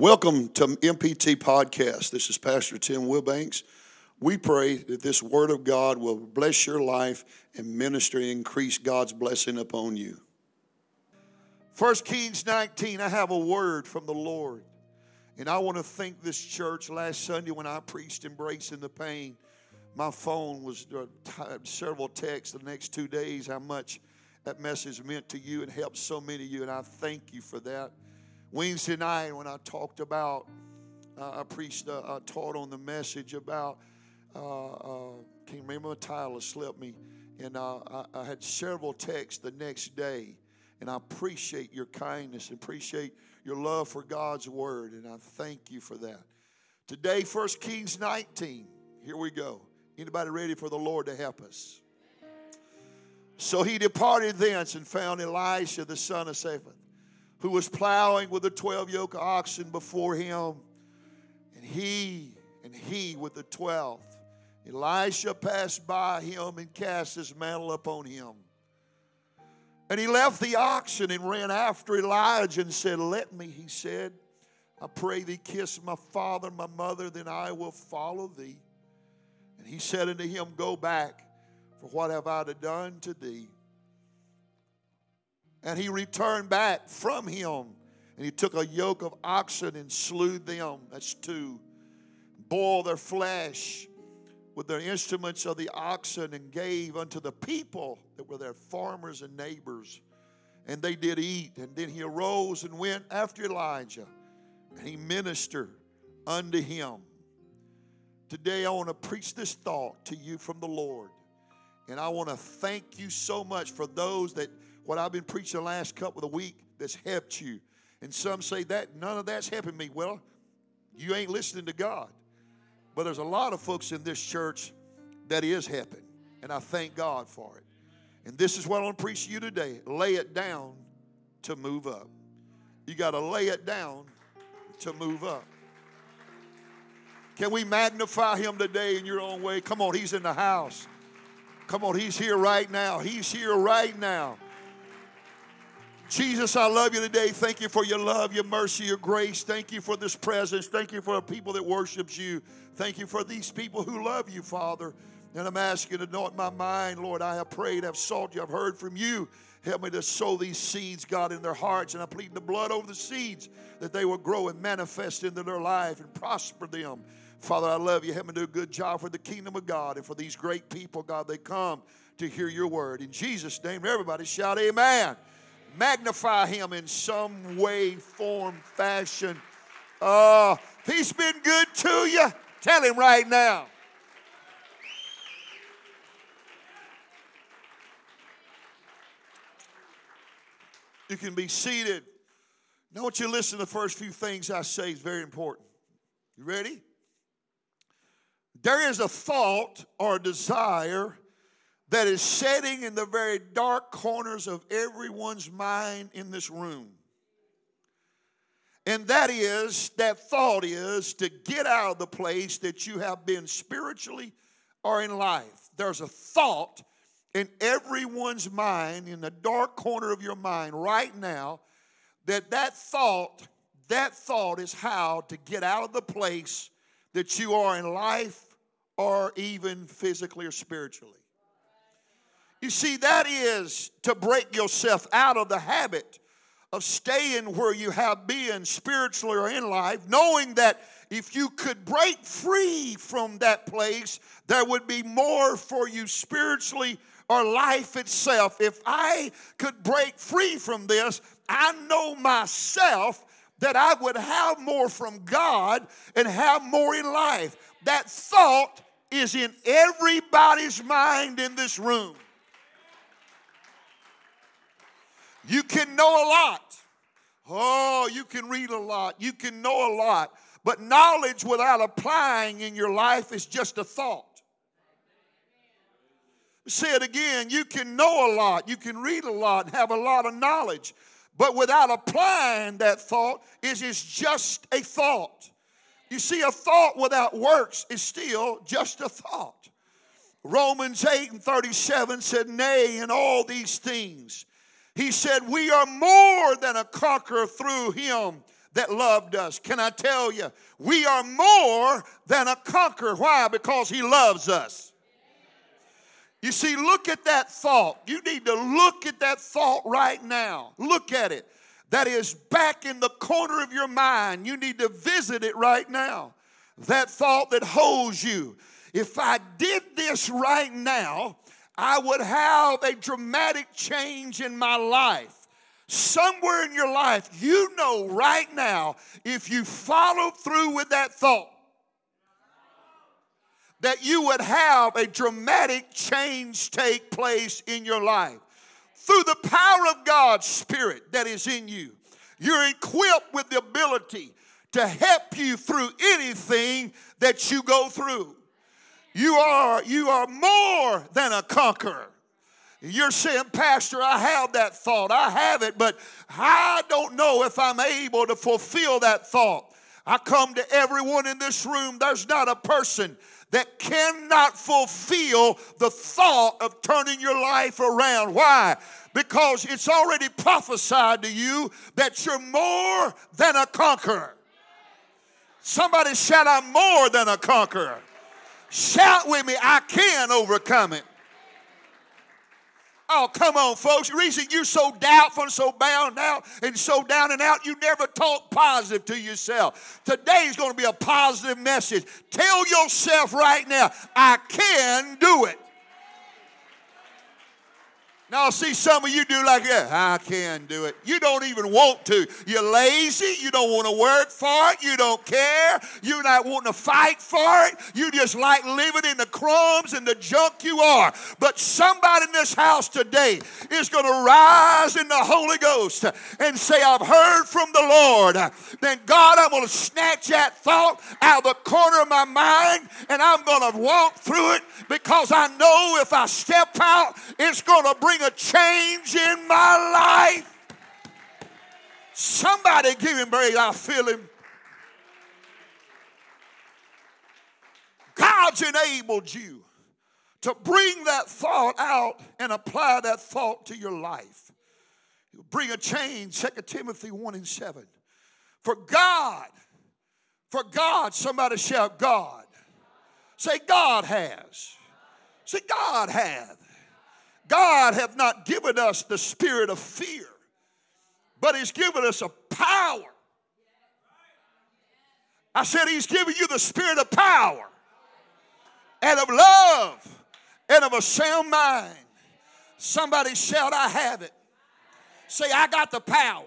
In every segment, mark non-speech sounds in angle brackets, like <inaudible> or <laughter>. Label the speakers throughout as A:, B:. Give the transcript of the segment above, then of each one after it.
A: Welcome to MPT Podcast. This is Pastor Tim Wilbanks. We pray that this Word of God will bless your life and ministry, increase God's blessing upon you. 1 Kings 19, I have a word from the Lord. And I want to thank this church. Last Sunday when I preached Embracing the Pain, my phone was uh, several texts the next two days how much that message meant to you and helped so many of you. And I thank you for that. Wednesday night when I talked about, uh, I preached, uh, I taught on the message about, uh, uh can't remember the title, slipped me. And uh, I, I had several texts the next day. And I appreciate your kindness and appreciate your love for God's word. And I thank you for that. Today, 1 Kings 19. Here we go. Anybody ready for the Lord to help us? So he departed thence and found Elisha the son of Shaphat, who was plowing with the twelve yoke oxen before him, and he and he with the twelfth. Elisha passed by him and cast his mantle upon him. And he left the oxen and ran after Elijah and said, Let me, he said, I pray thee kiss my father, my mother, then I will follow thee. And he said unto him, Go back, for what have I done to thee? And he returned back from him, and he took a yoke of oxen and slew them. That's two. Boiled their flesh with their instruments of the oxen and gave unto the people that were their farmers and neighbors. And they did eat. And then he arose and went after Elijah, and he ministered unto him. Today, I want to preach this thought to you from the Lord. And I want to thank you so much for those that what I've been preaching the last couple of weeks that's helped you. And some say that none of that's helping me. Well, you ain't listening to God. But there's a lot of folks in this church that is helping. And I thank God for it. And this is what I want to preach to you today. Lay it down to move up. You got to lay it down to move up. Can we magnify him today in your own way? Come on, he's in the house. Come on, he's here right now. He's here right now. Jesus, I love you today. Thank you for your love, your mercy, your grace. Thank you for this presence. Thank you for the people that worships you. Thank you for these people who love you, Father. And I'm asking you to anoint my mind, Lord. I have prayed, I've sought you, I've heard from you. Help me to sow these seeds, God, in their hearts. And I plead the blood over the seeds that they will grow and manifest into their life and prosper them. Father, I love you. Help me do a good job for the kingdom of God and for these great people, God. They come to hear your word. In Jesus' name, everybody shout, Amen. Magnify him in some way, form, fashion. Uh, he's been good to you. Tell him right now. You can be seated. Now, I want you to listen to the first few things I say is very important. You ready? There is a thought or desire that is setting in the very dark corners of everyone's mind in this room. And that is, that thought is to get out of the place that you have been spiritually or in life. There's a thought in everyone's mind, in the dark corner of your mind right now, that that thought, that thought is how to get out of the place that you are in life or even physically or spiritually. You see, that is to break yourself out of the habit of staying where you have been spiritually or in life, knowing that if you could break free from that place, there would be more for you spiritually or life itself. If I could break free from this, I know myself that I would have more from God and have more in life. That thought is in everybody's mind in this room. You can know a lot. Oh, you can read a lot. You can know a lot. But knowledge without applying in your life is just a thought. Say it again. You can know a lot. You can read a lot and have a lot of knowledge. But without applying that thought, it is just a thought. You see, a thought without works is still just a thought. Romans 8 and 37 said, Nay, in all these things, he said, We are more than a conqueror through him that loved us. Can I tell you, we are more than a conqueror. Why? Because He loves us. You see, look at that thought. You need to look at that thought right now. Look at it. That is back in the corner of your mind. You need to visit it right now. That thought that holds you. If I did this right now, I would have a dramatic change in my life. Somewhere in your life, you know right now, if you follow through with that thought, that you would have a dramatic change take place in your life. Through the power of God's Spirit that is in you, you're equipped with the ability to help you through anything that you go through. You are, you are more than a conqueror. You're saying, Pastor, I have that thought. I have it, but I don't know if I'm able to fulfill that thought. I come to everyone in this room. There's not a person that cannot fulfill the thought of turning your life around. Why? Because it's already prophesied to you that you're more than a conqueror. Somebody shout, I'm more than a conqueror. Shout with me, I can overcome it. Oh, come on, folks. The reason you're so doubtful and so bound out and so down and out, you never talk positive to yourself. Today is going to be a positive message. Tell yourself right now, I can do it. Now, I see some of you do like that. I can do it. You don't even want to. You're lazy. You don't want to work for it. You don't care. You're not wanting to fight for it. You just like living in the crumbs and the junk you are. But somebody in this house today is going to rise in the Holy Ghost and say, I've heard from the Lord. Then, God, I'm going to snatch that thought out of the corner of my mind and I'm going to walk through it because I know if I step out, it's going to bring bring a change in my life. Somebody give him praise. I feel him. God's enabled you to bring that thought out and apply that thought to your life. bring a change, 2 Timothy 1 and 7. For God, for God, somebody shout, God. Say, God has. Say, God hath. God hath not given us the spirit of fear, but He's given us a power. I said He's given you the spirit of power and of love and of a sound mind. Somebody shout, I have it. Say, I got the power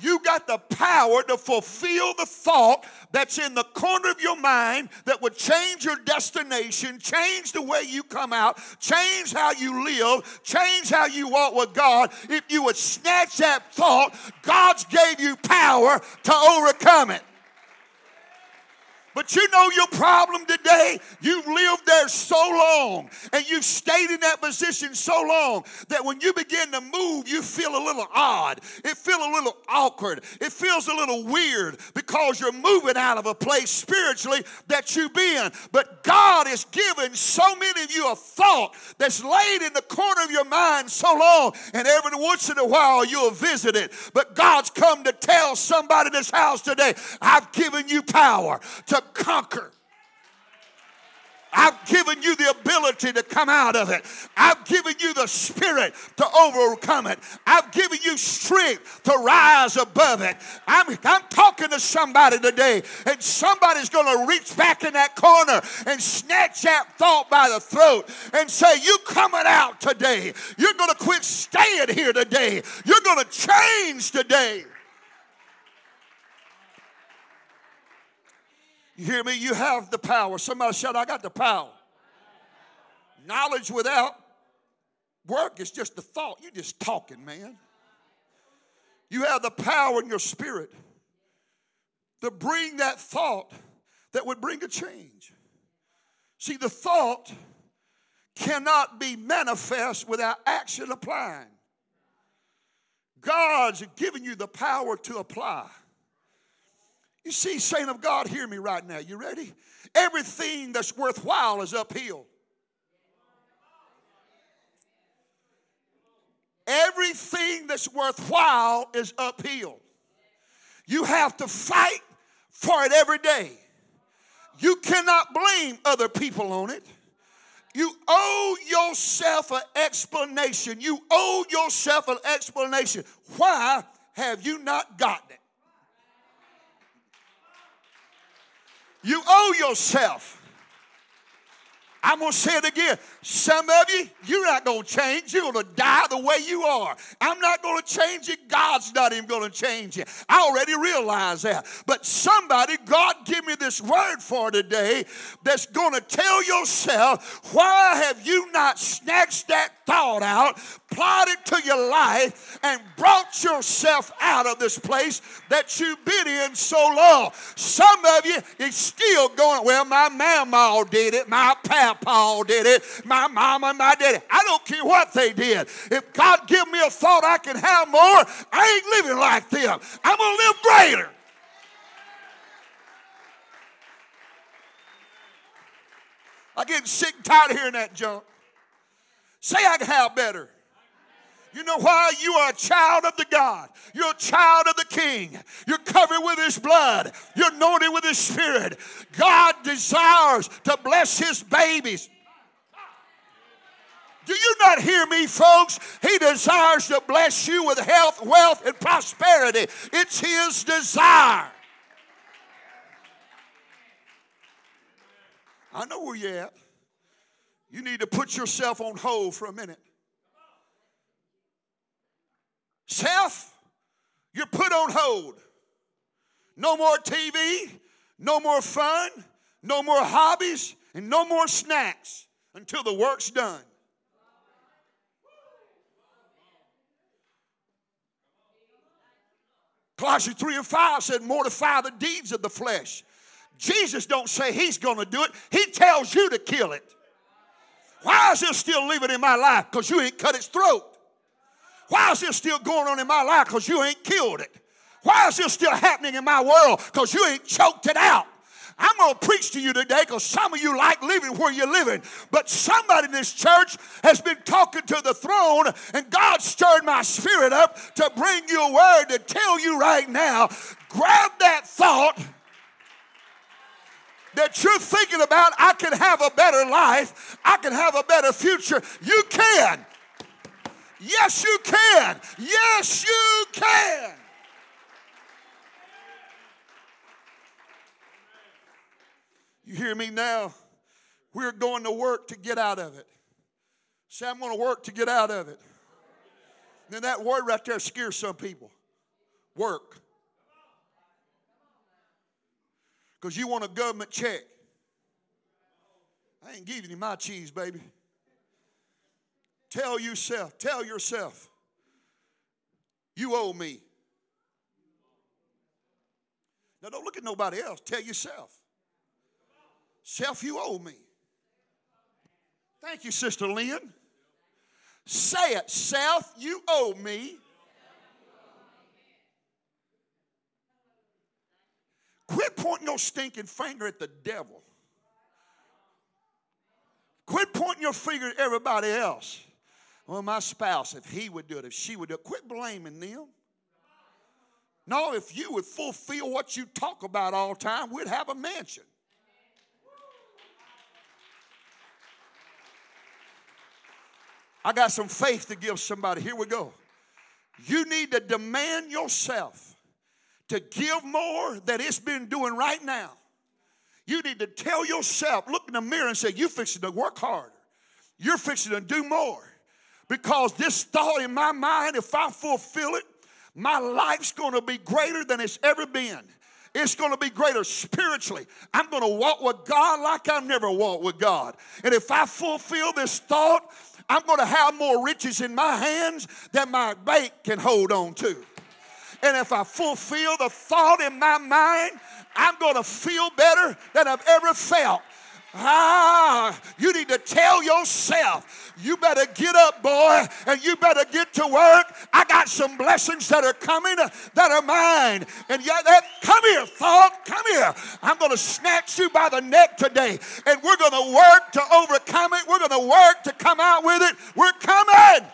A: you got the power to fulfill the thought that's in the corner of your mind that would change your destination, change the way you come out, change how you live, change how you walk with God. If you would snatch that thought, God's gave you power to overcome it. But you know your problem today? You've lived there so long and you've stayed in that position so long that when you begin to move, you feel a little odd. It feels a little awkward. It feels a little weird because you're moving out of a place spiritually that you've been. But God has given so many of you a thought that's laid in the corner of your mind so long, and every once in a while you'll visit it. But God's come to tell somebody in this house today, I've given you power to conquer. I've given you the ability to come out of it. I've given you the spirit to overcome it. I've given you strength to rise above it. I'm, I'm talking to somebody today, and somebody's going to reach back in that corner and snatch that thought by the throat and say, You coming out today. You're going to quit staying here today. You're going to change today. You hear me? You have the power. Somebody shout, I got the power. Knowledge without work is just the thought. You're just talking, man. You have the power in your spirit to bring that thought that would bring a change. See, the thought cannot be manifest without action applying. God's given you the power to apply. You see, saint of God, hear me right now. You ready? Everything that's worthwhile is uphill. Everything that's worthwhile is uphill. You have to fight for it every day. You cannot blame other people on it. You owe yourself an explanation. You owe yourself an explanation. Why have you not gotten it? You owe yourself. I'm going to say it again. Some of you, you're not going to change. You're going to die the way you are. I'm not going to change you. God's not even going to change you. I already realize that. But somebody, God give me this word for today that's going to tell yourself, why have you not snatched that thought out, it to your life, and brought yourself out of this place that you've been in so long. Some of you is still going, well, my mama did it, my papa did it, my mama and my daddy. I don't care what they did. If God give me a thought I can have more, I ain't living like them. I'm going to live greater. I get sick and tired of hearing that junk. Say I can have better. You know why? You are a child of the God. You're a child of the King. You're covered with His blood. You're anointed with His Spirit. God desires to bless His babies. Do you not hear me, folks? He desires to bless you with health, wealth, and prosperity. It's His desire. I know where you're at. You need to put yourself on hold for a minute. Self, you're put on hold. No more TV, no more fun, no more hobbies, and no more snacks until the work's done. Colossians 3 and 5 said, mortify the deeds of the flesh. Jesus don't say he's going to do it. He tells you to kill it. Why is this still living in my life? Because you ain't cut its throat. Why is this still going on in my life? Because you ain't killed it. Why is this still happening in my world? Because you ain't choked it out. I'm going to preach to you today because some of you like living where you're living. But somebody in this church has been talking to the throne, and God stirred my spirit up to bring you a word to tell you right now grab that thought that you're thinking about, I can have a better life, I can have a better future. You can. Yes, you can. Yes, you can. You hear me now? We're going to work to get out of it. Say, I'm going to work to get out of it. Then that word right there scares some people. Work. because you want a government check. I ain't giving you my cheese, baby. Tell yourself, tell yourself, you owe me. Now don't look at nobody else. Tell yourself. Self, you owe me. Thank you, Sister Lynn. Say it. Self, you owe me. Quit pointing your stinking finger at the devil. Quit pointing your finger at everybody else. Well, my spouse, if he would do it, if she would do it, quit blaming them. No, if you would fulfill what you talk about all the time, we'd have a mansion. I got some faith to give somebody. Here we go. You need to demand yourself to give more than it's been doing right now. You need to tell yourself, look in the mirror and say, You're fixing to work harder. You're fixing to do more. Because this thought in my mind, if I fulfill it, my life's going to be greater than it's ever been. It's going to be greater spiritually. I'm going to walk with God like I've never walked with God. And if I fulfill this thought, I'm going to have more riches in my hands than my bank can hold on to. And if I fulfill the thought in my mind, I'm going to feel better than I've ever felt. Ah, you need to tell yourself, you better get up, boy, and you better get to work. I got some blessings that are coming that are mine. And yet, that, come here, thought, come here. I'm going to snatch you by the neck today, and we're going to work to overcome it. We're going to work to come out with it. We're coming.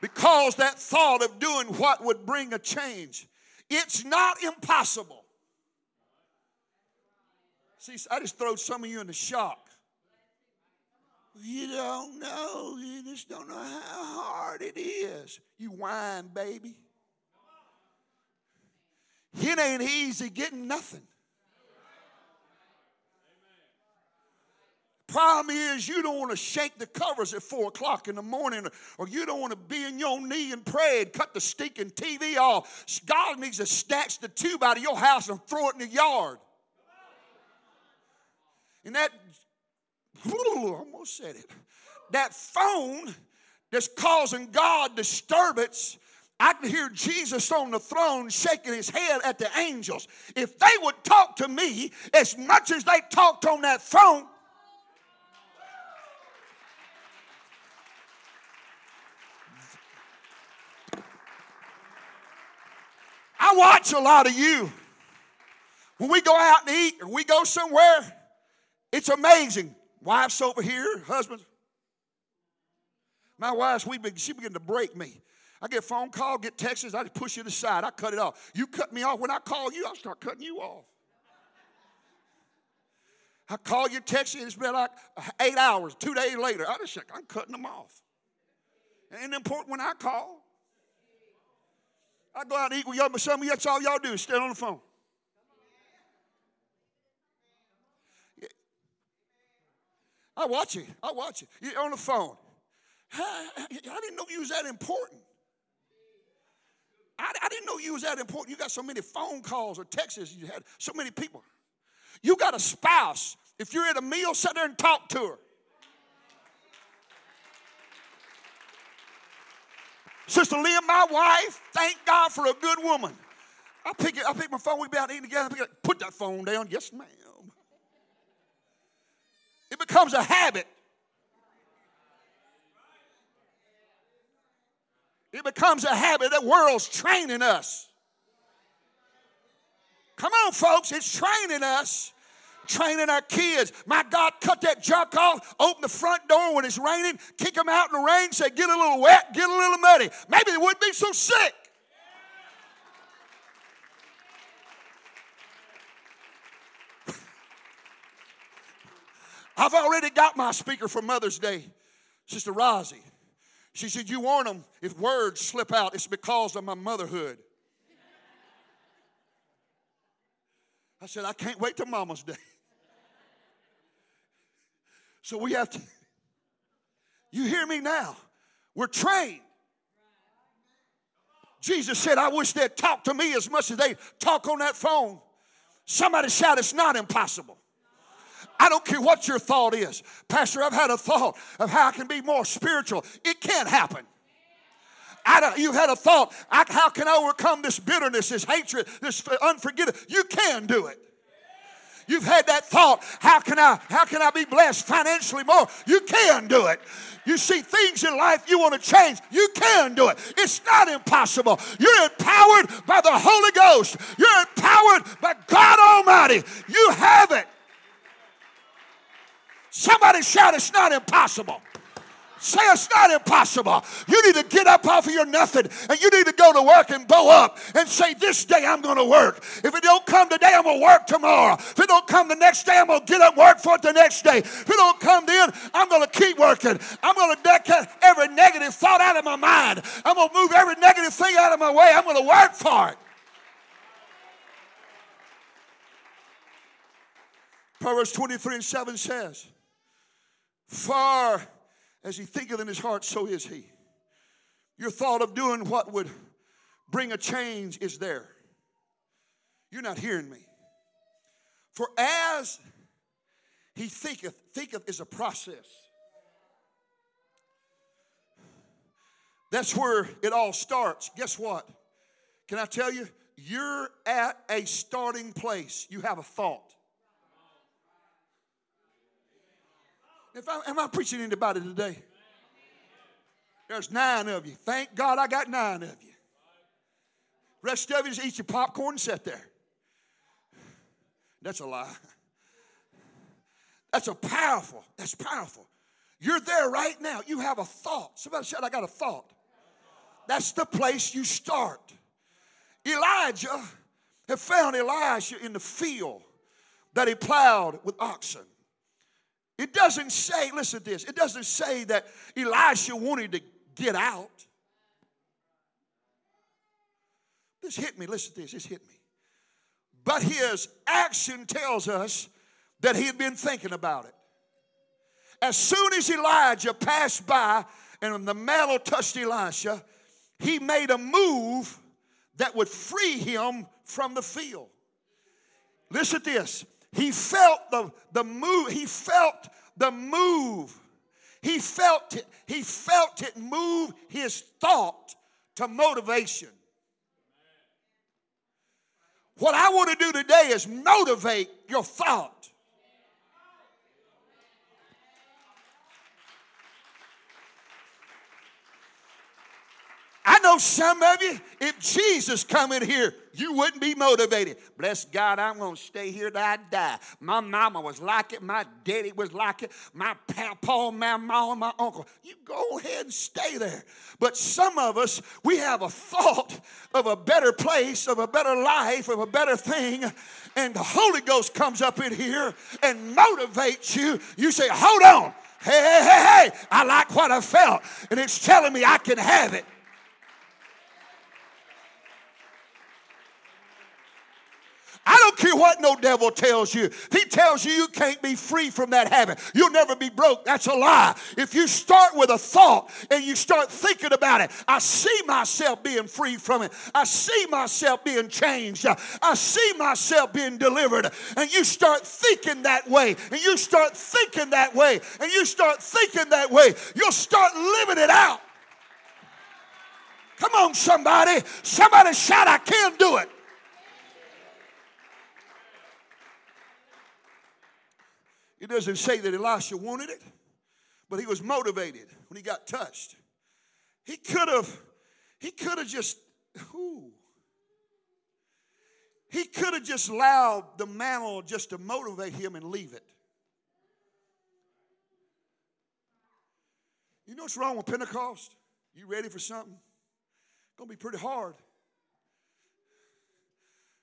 A: because that thought of doing what would bring a change. It's not impossible. See, I just throw some of you into shock. You don't know. You just don't know how hard it is. You whine, baby. It ain't easy getting nothing. Problem is, you don't want to shake the covers at four o'clock in the morning, or you don't want to be in your knee and pray and cut the stinking TV off. God needs to snatch the tube out of your house and throw it in the yard. And that, almost said it, that phone that's causing God disturbance I can hear Jesus on the throne shaking his head at the angels. If they would talk to me as much as they talked on that phone, I watch a lot of you. When we go out and eat or we go somewhere, it's amazing. Wives over here, husbands. My wife, we she began to break me. I get a phone call, get texts, I just push it aside. I cut it off. You cut me off. When I call you, I'll start cutting you off. I call you, text you, it's been like eight hours, two days later. I just like, I'm cutting them off. Ain't important when I call. I go out and eat with y'all, but some of that's all y'all do is stand on the phone. I watch it. I watch it. You're on the phone. I, didn't know you was that important. I, I didn't know you was that important. You got so many phone calls or texts. You had so many people. You got a spouse. If you're at a meal, sit there and talk to her. Sister Leah, my wife, thank God for a good woman. I pick it, I pick my phone, we be out eating together, it, put that phone down. Yes, ma'am. It becomes a habit. It becomes a habit. The world's training us. Come on, folks, it's training us training our kids. My God, cut that junk off, open the front door when it's raining, kick them out in the rain, say, get a little wet, get a little muddy. Maybe they wouldn't be so sick. I've already got my speaker for Mother's Day, Sister Rosie. She said, You warn them if words slip out, it's because of my motherhood. I said, I can't wait till Mama's Day. So we have to, you hear me now? We're trained. Jesus said, I wish they'd talk to me as much as they talk on that phone. Somebody shout, It's not impossible. I don't care what your thought is. Pastor, I've had a thought of how I can be more spiritual. It can't happen. I don't. you had a thought, I, how can I overcome this bitterness, this hatred, this unforgiveness? You can do it. You've had that thought, how can I how can I be blessed financially more? You can do it. You see things in life you want to change, you can do it. It's not impossible. You're empowered by the Holy Ghost. You're empowered by God Almighty. You have it. Somebody shout, It's not impossible. Say it's not impossible. You need to get up off of your nothing and you need to go to work and bow up and say, This day I'm going to work. If it don't come today, I'm going to work tomorrow. If it don't come the next day, I'm going to get up work for it the next day. If it don't come then, I'm going to keep working. I'm going to deck every negative thought out of my mind. I'm going to move every negative thing out of my way. I'm going to work for it. Proverbs 23 and 7 says, Far as he thinketh in his heart, so is he. Your thought of doing what would bring a change is there. You're not hearing me. For as he thinketh, thinketh is a process. That's where it all starts. Guess what? Can I tell you? You're at a starting place. You have a thought. If I, am I preaching anybody today? There's nine of you. Thank God I got nine of you. Rest of you just eat your popcorn and sit there. That's a lie. That's a powerful, that's powerful. You're there right now. You have a thought. Somebody said, I got a thought. That's the place you start. Elijah had found Elisha in the field that he plowed with oxen. It doesn't say, listen to this, it doesn't say that Elisha wanted to get out. This hit me, listen to this, this hit me. But his action tells us that he had been thinking about it. As soon as Elijah passed by and the mantle touched Elisha, he made a move that would free him from the field. Listen to this. He felt the, the move, he felt the move. He felt it, he felt it move his thought to motivation. What I want to do today is motivate your thought. I know some of you, if Jesus come in here, you wouldn't be motivated. Bless God, I'm going to stay here till I die. My mama was like it. My daddy was like it. My papa, my mom, my uncle. You go ahead and stay there. But some of us, we have a thought of a better place, of a better life, of a better thing. And the Holy Ghost comes up in here and motivates you. You say, hold on. Hey, hey, hey, hey. I like what I felt. And it's telling me I can have it. I don't care what no devil tells you. If he tells you you can't be free from that habit, you'll never be broke. That's a lie. If you start with a thought and you start thinking about it, I see myself being free from it. I see myself being changed. I see myself being delivered. And you start thinking that way, and you start thinking that way, and you start thinking that way, you'll start living it out. Come on, somebody. Somebody shout, I can do it. It doesn't say that Elisha wanted it, but he was motivated when he got touched. He could have, he could have just, ooh, he could have just allowed the mantle just to motivate him and leave it. You know what's wrong with Pentecost? You ready for something? It's to be pretty hard.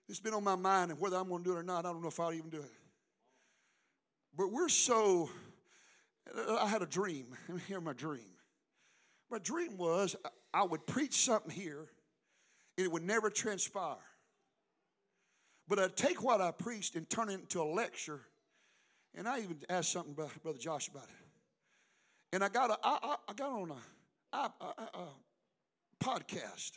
A: It's been on my mind, and whether I'm to do it or not, I don't know if I'll even do it. But we're so, I had a dream. Let me hear my dream. My dream was I would preach something here and it would never transpire. But I'd take what I preached and turn it into a lecture. And I even asked something about Brother Josh about it. And I got, a, I, I, got on a, a, a podcast.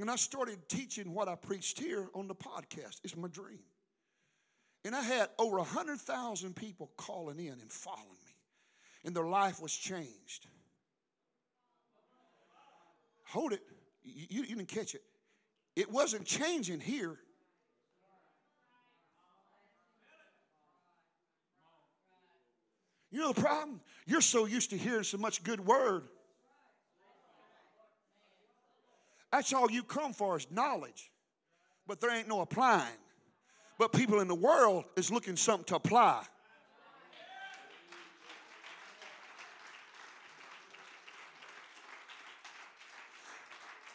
A: And I started teaching what I preached here on the podcast. It's my dream. And I had over 100,000 people calling in and following me, and their life was changed. Hold it. You, you, didn't catch it. It wasn't changing here. You know the problem? You're so used to hearing so much good word. That's all you come for is knowledge, but there ain't no applying. But people in the world is looking something to apply.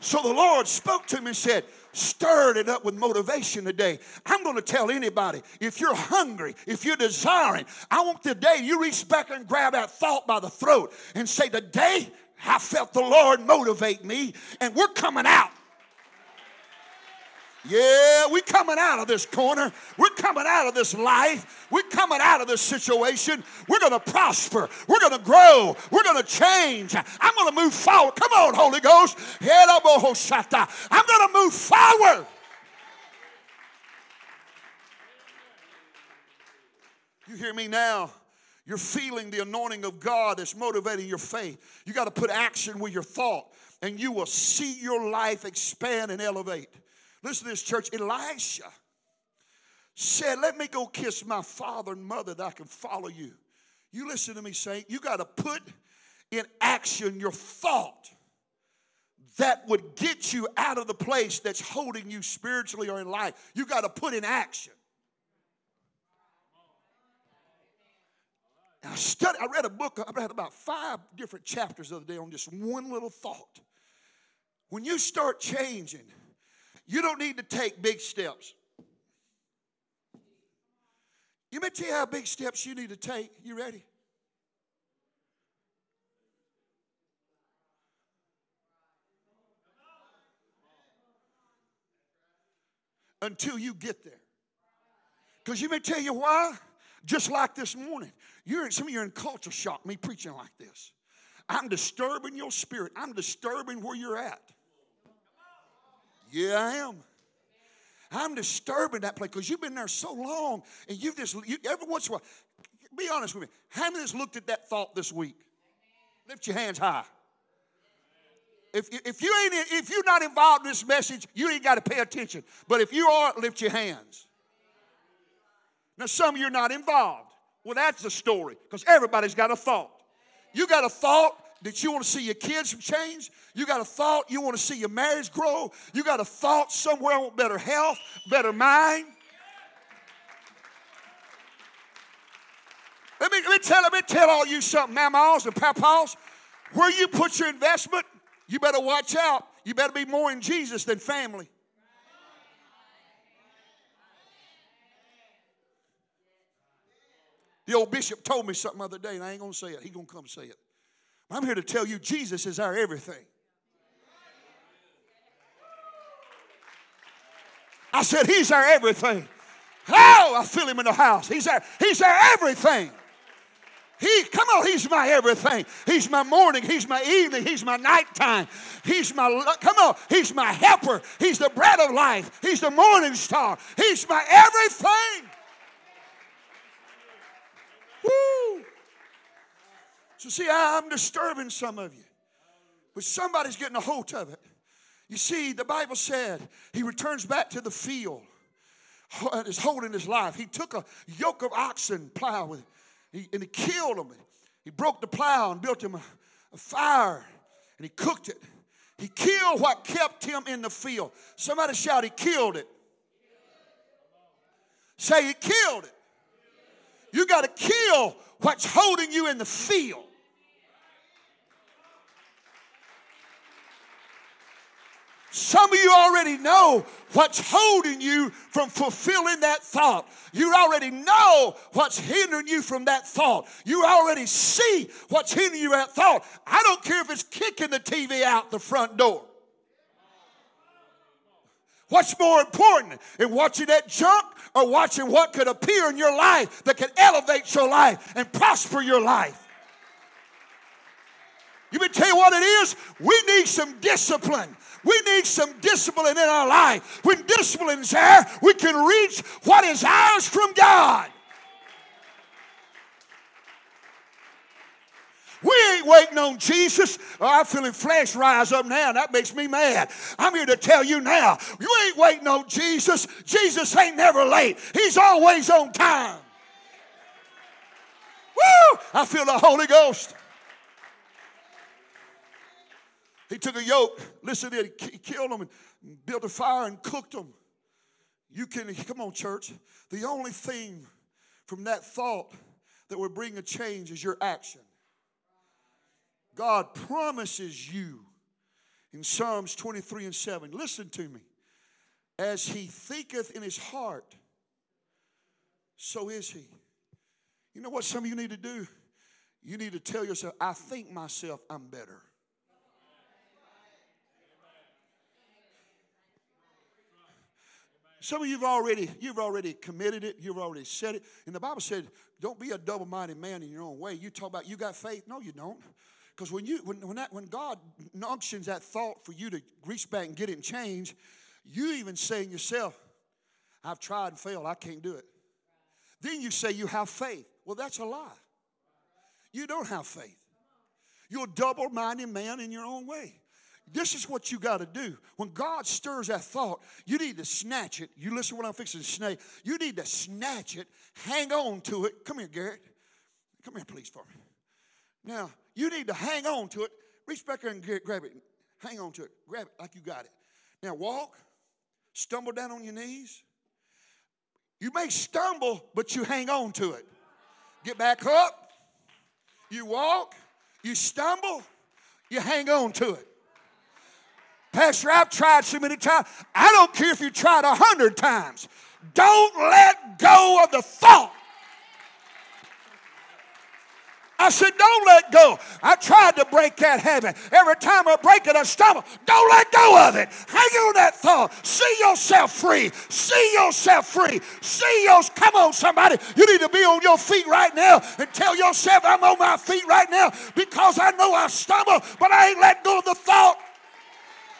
A: So the Lord spoke to me and said, Stirred it up with motivation today. I'm going to tell anybody if you're hungry, if you're desiring, I want today you reach back and grab that thought by the throat and say, Today I felt the Lord motivate me, and we're coming out. Yeah, we're coming out of this corner. We're coming out of this life. We're coming out of this situation. We're going to prosper. We're going to grow. We're going to change. I'm going to move forward. Come on, Holy Ghost. I'm going to move forward. You hear me now? You're feeling the anointing of God that's motivating your faith. You got to put action with your thought, and you will see your life expand and elevate. Listen to this, church. Elisha said, Let me go kiss my father and mother that I can follow you. You listen to me, Saint. You got to put in action your thought that would get you out of the place that's holding you spiritually or in life. You got to put in action. I studied, I read a book, I read about five different chapters the other day on just one little thought. When you start changing, you don't need to take big steps. You may tell you how big steps you need to take. You ready? Until you get there. Because you may tell you why. Just like this morning. You're some of you are in culture shock, me preaching like this. I'm disturbing your spirit. I'm disturbing where you're at. Yeah, I am. I'm disturbing that place because you've been there so long and you've just, you, every once in a while, be honest with me. How many of us looked at that thought this week? Lift your hands high. If, if you ain't if you're not involved in this message, you ain't got to pay attention. But if you are, lift your hands. Now, some of you are not involved. Well, that's the story because everybody's got a thought. You got a thought that you want to see your kids change. You got a thought you want to see your marriage grow. You got a thought somewhere I want better health, better mind. Let me, let me tell let me tell all you something, mamas and papas. Where you put your investment, you better watch out. You better be more in Jesus than family. The old bishop told me something the other day, and I ain't gonna say it. He gonna come say it. I'm here to tell you Jesus is our everything. I said, He's our everything. Oh, I feel him in the house. He's our, he's our everything. He, come on, he's my everything. He's my morning. He's my evening. He's my nighttime. He's my, come on, he's my helper. He's the bread of life. He's the morning star. He's my everything. Woo! So, see, I'm disturbing some of you, but somebody's getting a hold of it. You see, the Bible said he returns back to the field and is holding his life. He took a yoke of oxen, plow with, he, and he killed them. He broke the plow and built him a, a fire, and he cooked it. He killed what kept him in the field. Somebody shout, He killed it. Say, He killed it. You got to kill what's holding you in the field. Some of you already know what's holding you from fulfilling that thought. You already know what's hindering you from that thought. You already see what's hindering you that thought. I don't care if it's kicking the TV out the front door. What's more important in watching that junk or watching what could appear in your life that can elevate your life and prosper your life? You me tell you what it is? We need some discipline. We need some discipline in our life. When discipline's there, we can reach what is ours from God. We ain't waiting on Jesus. Oh, I'm feeling flesh rise up now. And that makes me mad. I'm here to tell you now. You ain't waiting on Jesus. Jesus ain't never late. He's always on time. Woo! I feel the Holy Ghost. He took a yoke, listen to it, he killed them and built a fire and cooked them. You can, come on, church. The only thing from that thought that will bring a change is your action. God promises you in Psalms 23 and 7. Listen to me. As he thinketh in his heart, so is he. You know what some of you need to do? You need to tell yourself, I think myself I'm better. Some of you've already you've already committed it. You've already said it. And the Bible said, "Don't be a double-minded man in your own way." You talk about you got faith. No, you don't. Because when you when when, that, when God unctions that thought for you to reach back and get it and change, you even saying yourself, "I've tried and failed. I can't do it." Then you say you have faith. Well, that's a lie. You don't have faith. You're a double-minded man in your own way. This is what you got to do. When God stirs that thought, you need to snatch it. You listen to what I'm fixing to say. You need to snatch it, hang on to it. Come here, Garrett. Come here, please, for me. Now, you need to hang on to it. Reach back there and get, grab it. Hang on to it. Grab it like you got it. Now, walk. Stumble down on your knees. You may stumble, but you hang on to it. Get back up. You walk. You stumble. You hang on to it.
B: Pastor, I've tried so many times. I don't care if you tried a hundred times. Don't let go of the thought I said, don't let go. I tried to break that habit. Every time I break it, I stumble. Don't let go of it. Hang on that thought. See yourself free. See yourself free. See yourself. Come on, somebody. You need to be on your feet right now and tell yourself, I'm on my feet right now because I know I stumble, but I ain't let go of the thought.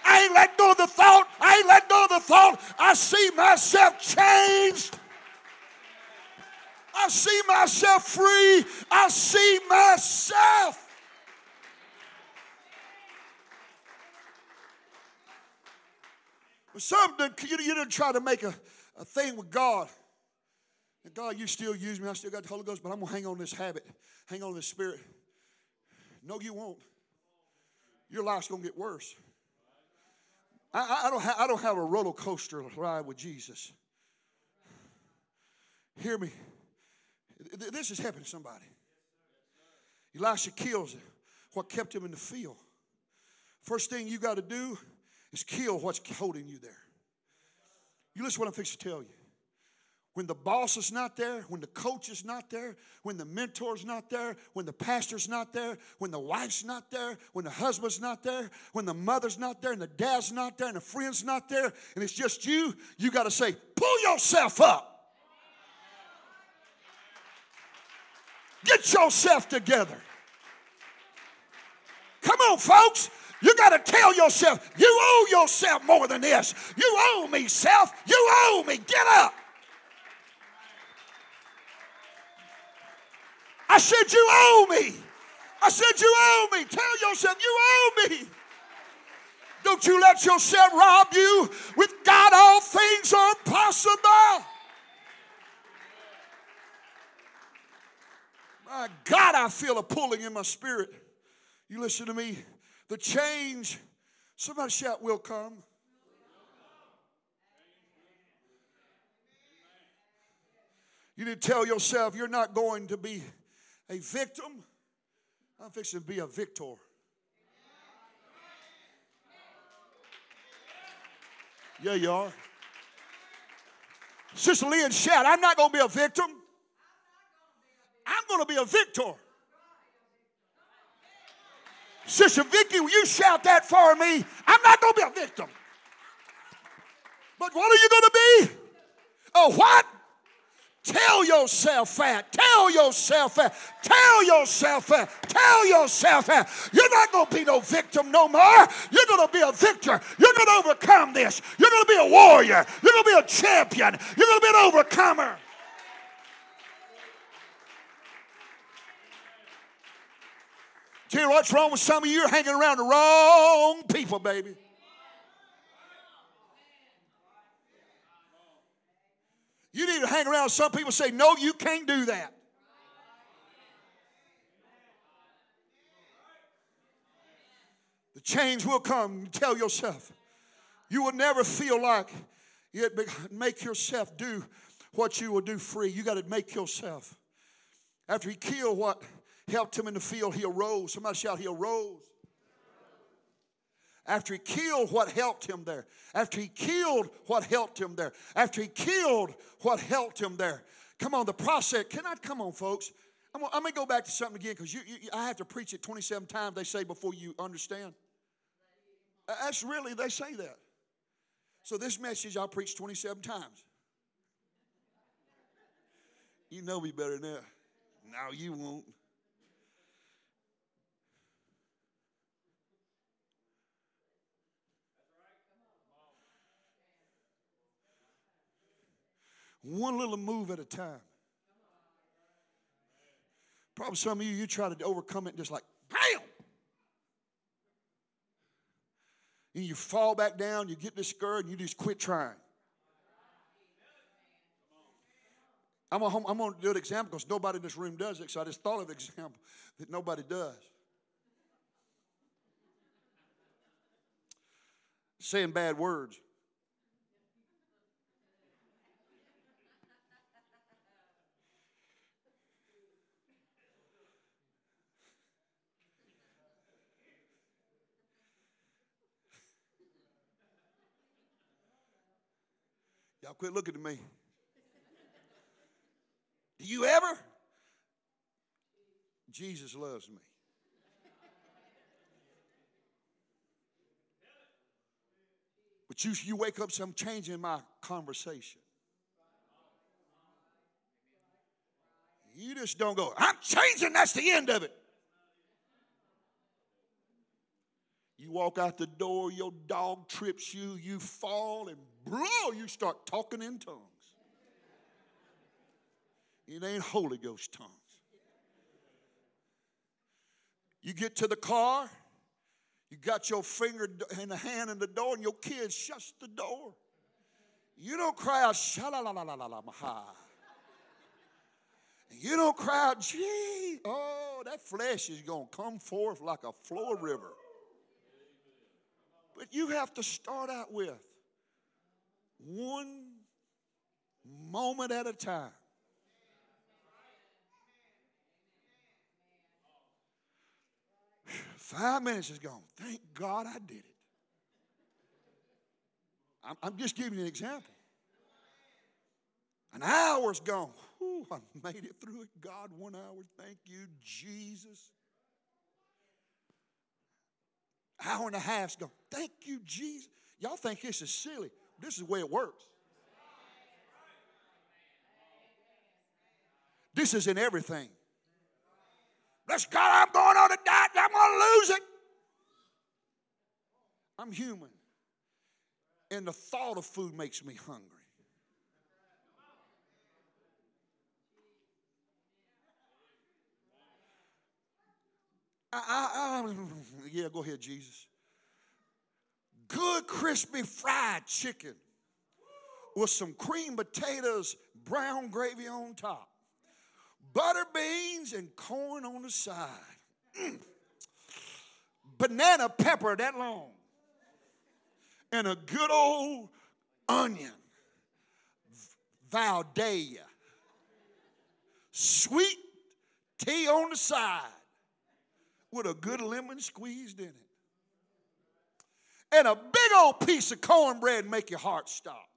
B: I ain't let go of the thought. I ain't let go of the thought. I see myself changed. I see myself free. I see myself. But some you, you didn't try to make a, a thing with God. And God, you still use me. I still got the Holy Ghost, but I'm to hang on this habit, hang on this spirit. No, you won't. Your life's to get worse. I, I, don't ha- I don't have a roller coaster ride with Jesus. Hear me. This is helping somebody. Elisha kills what kept him in the field. First thing you got to do is kill what's holding you there. You listen to what I'm fixing to tell you. When the boss is not there, when the coach is not there, when the mentor's not there, when the pastor's not there, when the wife's not there, when the husband's not there, when the mother's not there, and the dad's not there, and the friend's not there, and it's just you, you got to say, pull yourself up. Get yourself together. Come on, folks. You got to tell yourself, you owe yourself more than this. You owe me, self. You owe me. Get up. I said, You owe me. I said, You owe me. Tell yourself, You owe me. Don't you let yourself rob you. With God, all things are possible. My God, I feel a pulling in my spirit. You listen to me. The change, somebody shout, will come. You need to tell yourself you're not going to be a victim. I'm fixing to be a victor. Yeah, you are. Sister Lynn, shout, I'm not going to be a victim. I'm going to be a victor. Sister Vicky, will you shout that for me? I'm not going to be a victim. But what are you going to be? A what? Tell yourself that. Tell yourself that. Tell yourself that. Tell yourself that. You're not going to be no victim no more. You're going to be a victor. You're going to overcome this. You're going to be a warrior. You're going to be a champion. You're going to be an overcomer. Tell you what's wrong with some of you, you're hanging around the wrong people, baby. You need to hang around some people say, No, you can't do that. The change will come. Tell yourself. You will never feel like you make yourself do what you will do free. You got to make yourself. After he killed what helped him in the field, he arose. Somebody shout, he arose. After he killed what helped him there. After he killed what helped him there. After he killed what helped him there. Come on, the process. Can I come on, folks? I'm I'm gonna go back to something again because I have to preach it 27 times. They say before you understand. That's really they say that. So this message I'll preach 27 times. You know me better now. that. No, you won't. One little move at a time. Probably some of you, you try to overcome it just like, bam! And you fall back down, you get discouraged, and you just quit trying. I'm going I'm to do an example because nobody in this room does it, so I just thought of an <laughs> example that nobody does. Saying bad words. Y'all quit looking at me. Do you ever? Jesus loves me. But you, you wake up, so I'm changing my conversation. You just don't go, I'm changing, that's the end of it. You walk out the door, your dog trips you, you fall, and blow, you start talking in tongues. It ain't Holy Ghost tongues. You get to the car, you got your finger in the hand in the door, and your kid shuts the door. You don't cry out, sha-la-la-la-la-la-la-ha. You don't cry out, gee, oh, that flesh is going to come forth like a flow river. But you have to start out with one moment at a time. Five minutes is gone. Thank God I did it. I'm, I'm just giving you an example. An hour's gone. Whew, I made it through it. God, one hour. Thank you, Jesus. Hour and a half's gone. Thank you, Jesus. Y'all think this is silly. This is the way it works. This is in everything. Bless God, I'm going on a diet I'm going to lose it. I'm human. And the thought of food makes me hungry. I, I, I, <laughs> yeah, go ahead, Jesus. Good crispy fried chicken with some cream potatoes, brown gravy on top, butter beans, and corn on the side. Mm. Banana pepper that long, and a good old onion, Vidalia. Sweet tea on the side with a good lemon squeezed in it. And a big old piece of cornbread make your heart stop.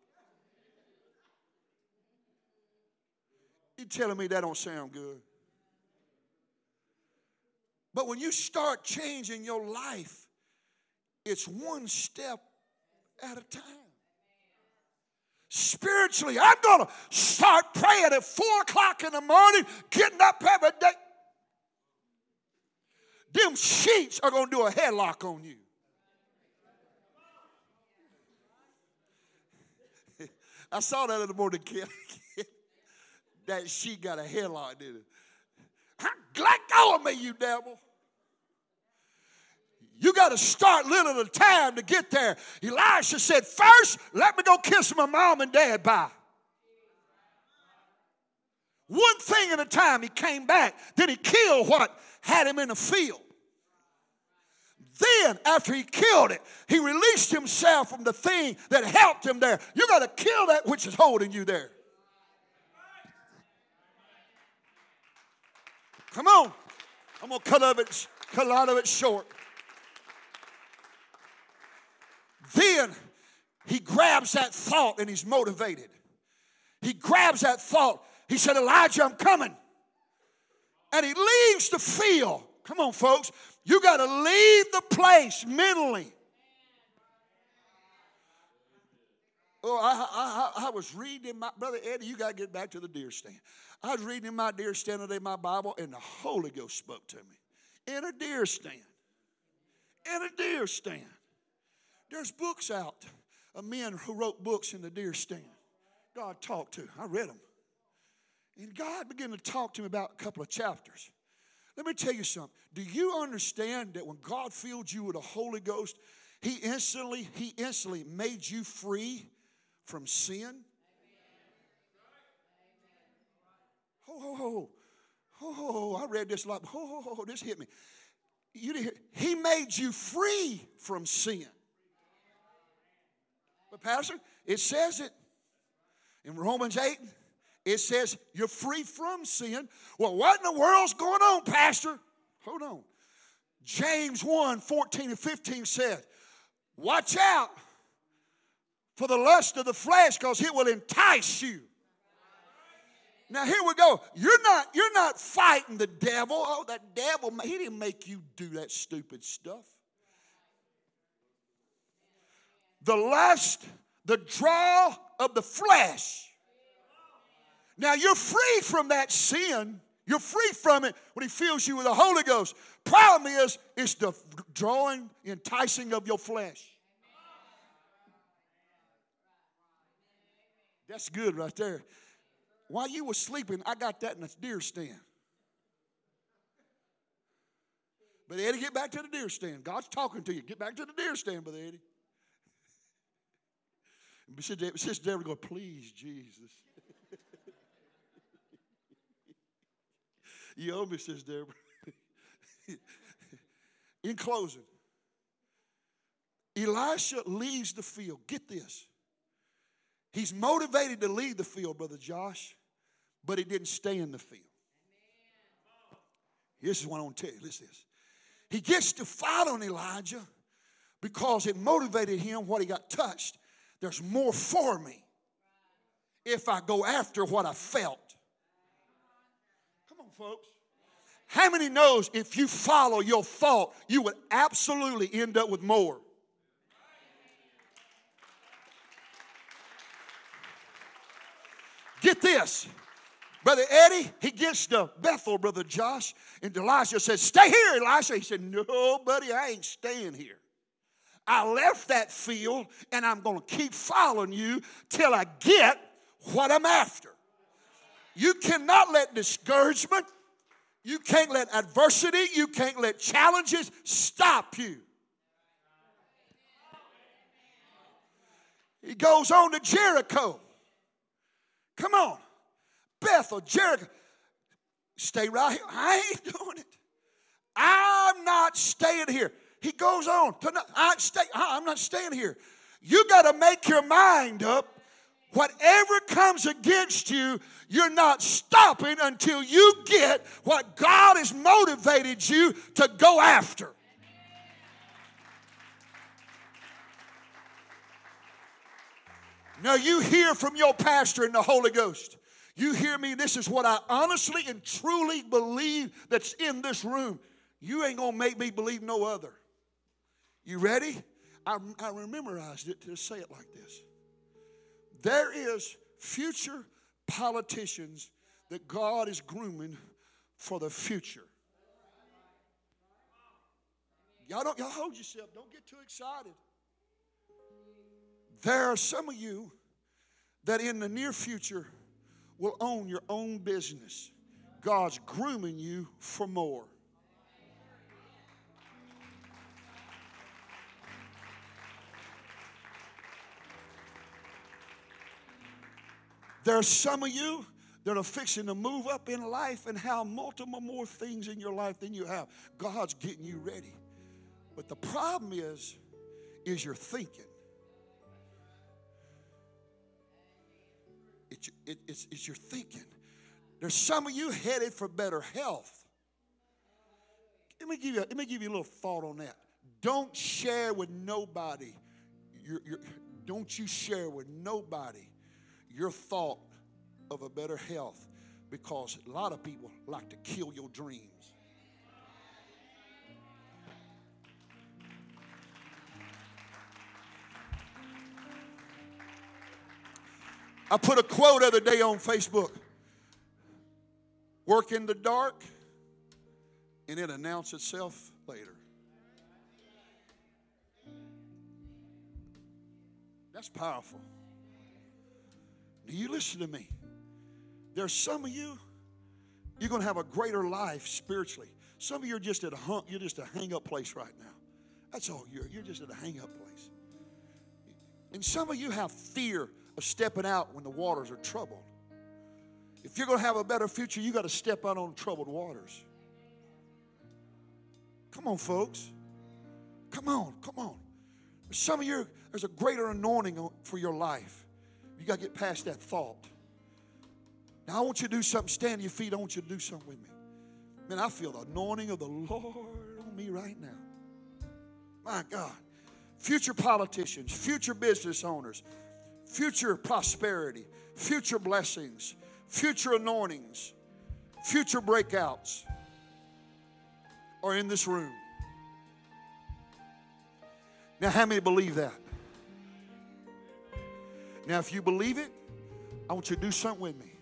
B: You telling me that don't sound good? But when you start changing your life, it's one step at a time. Spiritually, I'm going to start praying at 4 o'clock in the morning, getting up every day them sheets are going to do a headlock on you. I saw that the morning, kid. <laughs> that she got a headlock, did it? Let go of me, you devil. You got to start little at a time to get there. Elisha said, First, let me go kiss my mom and dad bye. One thing at a time, he came back. Then he killed what had him in the field. Then, after he killed it, he released himself from the thing that helped him there. You got to kill that which is holding you there. Come on. I'm going to cut, of it, cut a lot of it short. Then he grabs that thought and he's motivated. He grabs that thought. He said, Elijah, I'm coming. And he leaves the field. Come on, folks. You got to leave the place mentally. Oh, I, I, I, was reading my brother Eddie. You got to get back to the deer stand. I was reading in my deer stand today, my Bible, and the Holy Ghost spoke to me. In a deer stand. In a deer stand. There's books out of men who wrote books in the deer stand. God talked to. I read them. And God began to talk to me about a couple of chapters. Let me tell you something. Do you understand that when God filled you with the Holy Ghost, He instantly, He instantly made you free from sin? Ho, ho, ho. Ho, ho, ho. I read this like, ho, ho, ho, ho. This hit me. You didn't hear, he made you free from sin. But, Pastor, it says it in Romans 8 it says you're free from sin. Well, what in the world's going on, Pastor? Hold on. James 1 14 and 15 said, Watch out for the lust of the flesh because it will entice you. Now here we go. You're not you're not fighting the devil. Oh, that devil, he didn't make you do that stupid stuff. The lust, the draw of the flesh. Now you're free from that sin. You're free from it when he fills you with the Holy Ghost. Problem is, it's the drawing, enticing of your flesh. That's good right there. While you were sleeping, I got that in a deer stand. But Eddie, get back to the deer stand. God's talking to you. Get back to the deer stand, Brother Eddie. <laughs> Sister Deborah go, please, Jesus. You owe me, Deborah. <laughs> In closing, Elisha leaves the field. Get this. He's motivated to leave the field, Brother Josh but he didn't stay in the field. This is what I want to tell you. Listen this. He gets to fight on Elijah because it motivated him what he got touched. There's more for me if I go after what I felt. Folks. How many knows if you follow your thought, you would absolutely end up with more? Get this. Brother Eddie, he gets to Bethel, Brother Josh, and Elisha says, Stay here, Elisha. He said, No, buddy, I ain't staying here. I left that field and I'm going to keep following you till I get what I'm after. You cannot let discouragement, you can't let adversity, you can't let challenges stop you. He goes on to Jericho. Come on. Bethel, Jericho. Stay right here. I ain't <laughs> doing it. I'm not staying here. He goes on. To I stay, I'm not staying here. You got to make your mind up. Whatever comes against you, you're not stopping until you get what God has motivated you to go after. Now, you hear from your pastor in the Holy Ghost. You hear me? This is what I honestly and truly believe that's in this room. You ain't to make me believe no other. You ready? I, I memorized it to say it like this. There is future politicians that God is grooming for the future. Y'all don't y'all hold yourself. Don't get too excited. There are some of you that in the near future will own your own business. God's grooming you for more. There are some of you that are fixing to move up in life and have multiple more things in your life than you have. God's getting you ready. But the problem is, is your thinking. It's, it, it's, it's your thinking. There's some of you headed for better health. Let me give you, let me give you a little thought on that. Don't share with nobody. Your, your, don't you share with nobody your thought of a better health because a lot of people like to kill your dreams. I put a quote other day on Facebook work in the dark and it announce itself later. That's powerful. You listen to me? There's some of you, you're going to have a greater life spiritually. Some of you are just at a hump, you're just a hang up place right now. That's all you're. You're just at a hang up place. And some of you have fear of stepping out when the waters are troubled. If you're going to have a better future, you got to step out on troubled waters. Come on, folks. Come on, come on. Some of you, there's a greater anointing for your life. You got to get past that thought. Now, I want you to do something. Stand on your feet. I want you to do something with me. Man, I feel the anointing of the Lord on me right now. My God. Future politicians, future business owners, future prosperity, future blessings, future anointings, future breakouts are in this room. Now, how many believe that? Now, if you believe it, I want you to do something with me.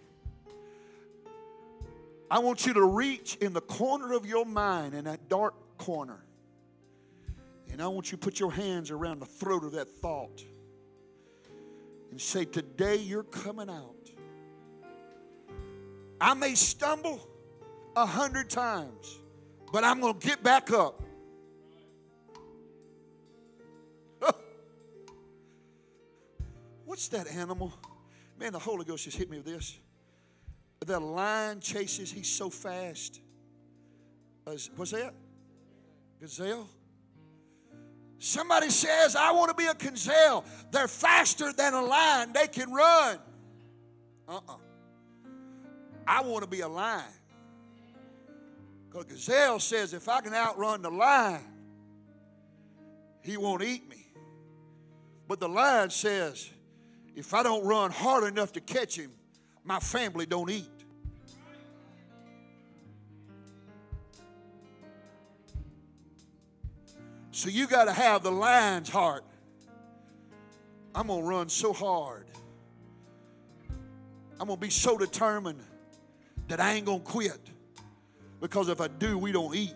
B: I want you to reach in the corner of your mind, in that dark corner, and I want you to put your hands around the throat of that thought and say, Today you're coming out. I may stumble a hundred times, but I'm going to get back up. What's that animal? Man, the Holy Ghost just hit me with this. The lion chases, he's so fast. What's that? Gazelle? Somebody says, I want to be a gazelle. They're faster than a lion, they can run. Uh uh-uh. uh I want to be a lion. Because gazelle says, if I can outrun the lion, he won't eat me. But the lion says, if I don't run hard enough to catch him, my family don't eat. So you got to have the lion's heart. I'm going to run so hard. I'm going to be so determined that I ain't going to quit. Because if I do, we don't eat.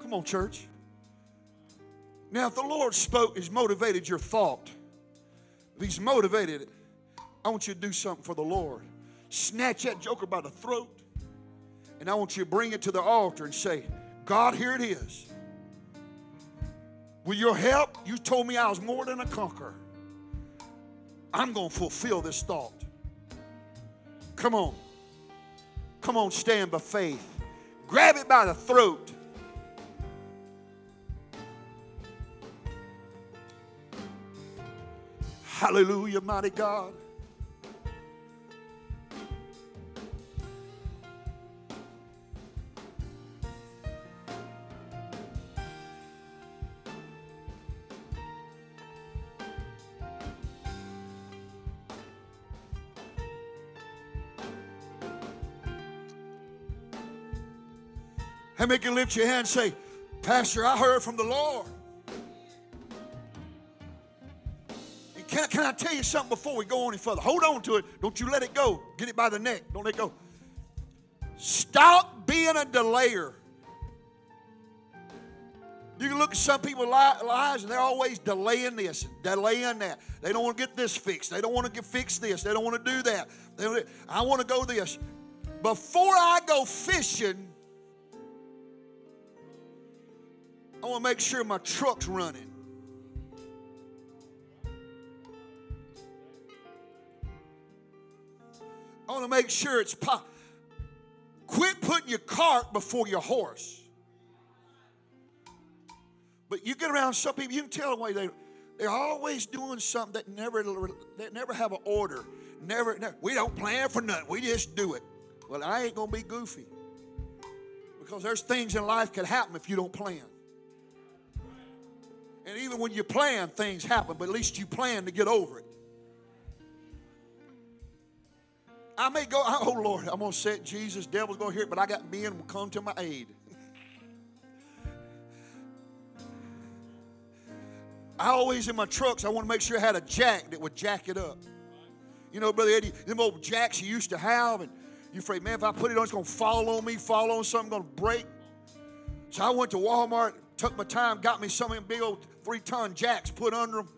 B: Come on, church. Now, if the Lord spoke, He's motivated your thought. If He's motivated it, I want you to do something for the Lord. Snatch that joker by the throat, and I want you to bring it to the altar and say, God, here it is. With your help, you told me I was more than a conqueror. I'm going to fulfill this thought. Come on. Come on, stand by faith. Grab it by the throat Hallelujah, mighty God. How many can lift your hand and say, Pastor, I heard from the Lord. Can, I tell you something before we go any further? Hold on to it. Don't you let it go. Get it by the neck. Don't let it go. Stop being a delayer. You can look at some people's lives and they're always delaying this, delaying that. They don't want to get this fixed. They don't want to get fixed this. They don't want to do that. They, I want to go this. Before I go fishing, I want to make sure my truck's running. Want to make sure it's pop. Quit putting your cart before your horse. But you get around some people, you can tell the way they they're always doing something that never that never have an order. Never, never, we don't plan for nothing. We just do it. Well, I ain't gonna be goofy. Because there's things in life can happen if you don't plan. And even when you plan, things happen, but at least you plan to get over it. I may go, oh Lord, I'm going to set Jesus, devil's going to hear it, but I got men will come to my aid. I always, in my trucks, I want to make sure I had a jack that would jack it up. You know, Brother Eddie, them old jacks you used to have, and you're afraid, man, if I put it on, it's going to fall on me, fall on something, going to break. So I went to Walmart, took my time, got me some of them big old three ton jacks put under them.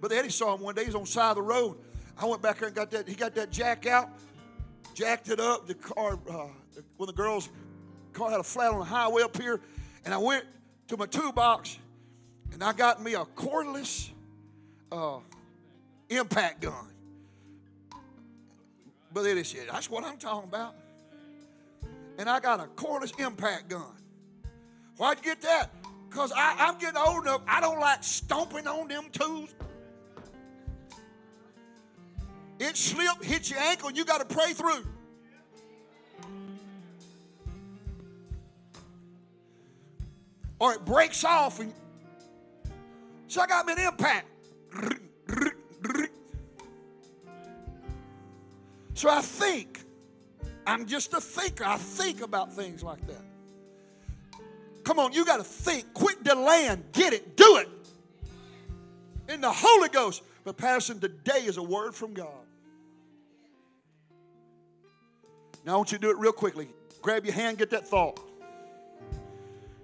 B: Brother Eddie saw him one day, he's on the side of the road. I went back there and got that. He got that jack out, jacked it up. The car, uh, when the girls' car had a flat on the highway up here, and I went to my toolbox and I got me a cordless uh, impact gun. But it is that's what I'm talking about. And I got a cordless impact gun. Why'd you get that? Because I'm getting old enough, I don't like stomping on them tools. It slipped, hit your ankle, and you got to pray through. Or it breaks off, and, So I got me an impact. So I think. I'm just a thinker. I think about things like that. Come on, you got to think. Quit delaying. Get it. Do it. In the Holy Ghost. But, Pastor, today is a word from God. Now, I want you to do it real quickly. Grab your hand, get that thought.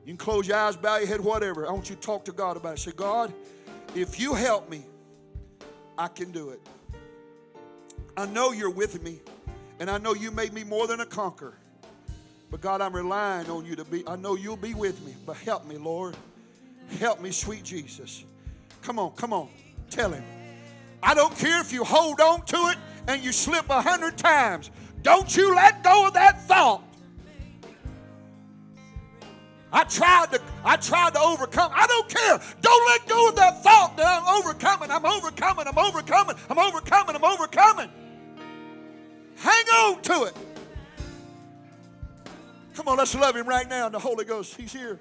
B: You can close your eyes, bow your head, whatever. I want you to talk to God about it. Say, God, if you help me, I can do it. I know you're with me, and I know you made me more than a conqueror. But God, I'm relying on you to be, I know you'll be with me, but help me, Lord. Help me, sweet Jesus. Come on, come on. Tell him. I don't care if you hold on to it and you slip a hundred times. Don't you let go of that thought. I tried to I tried to overcome. I don't care. Don't let go of that thought that I'm overcoming. I'm overcoming. I'm overcoming. I'm overcoming. I'm overcoming. Hang on to it. Come on, let's love him right now the Holy Ghost. He's here.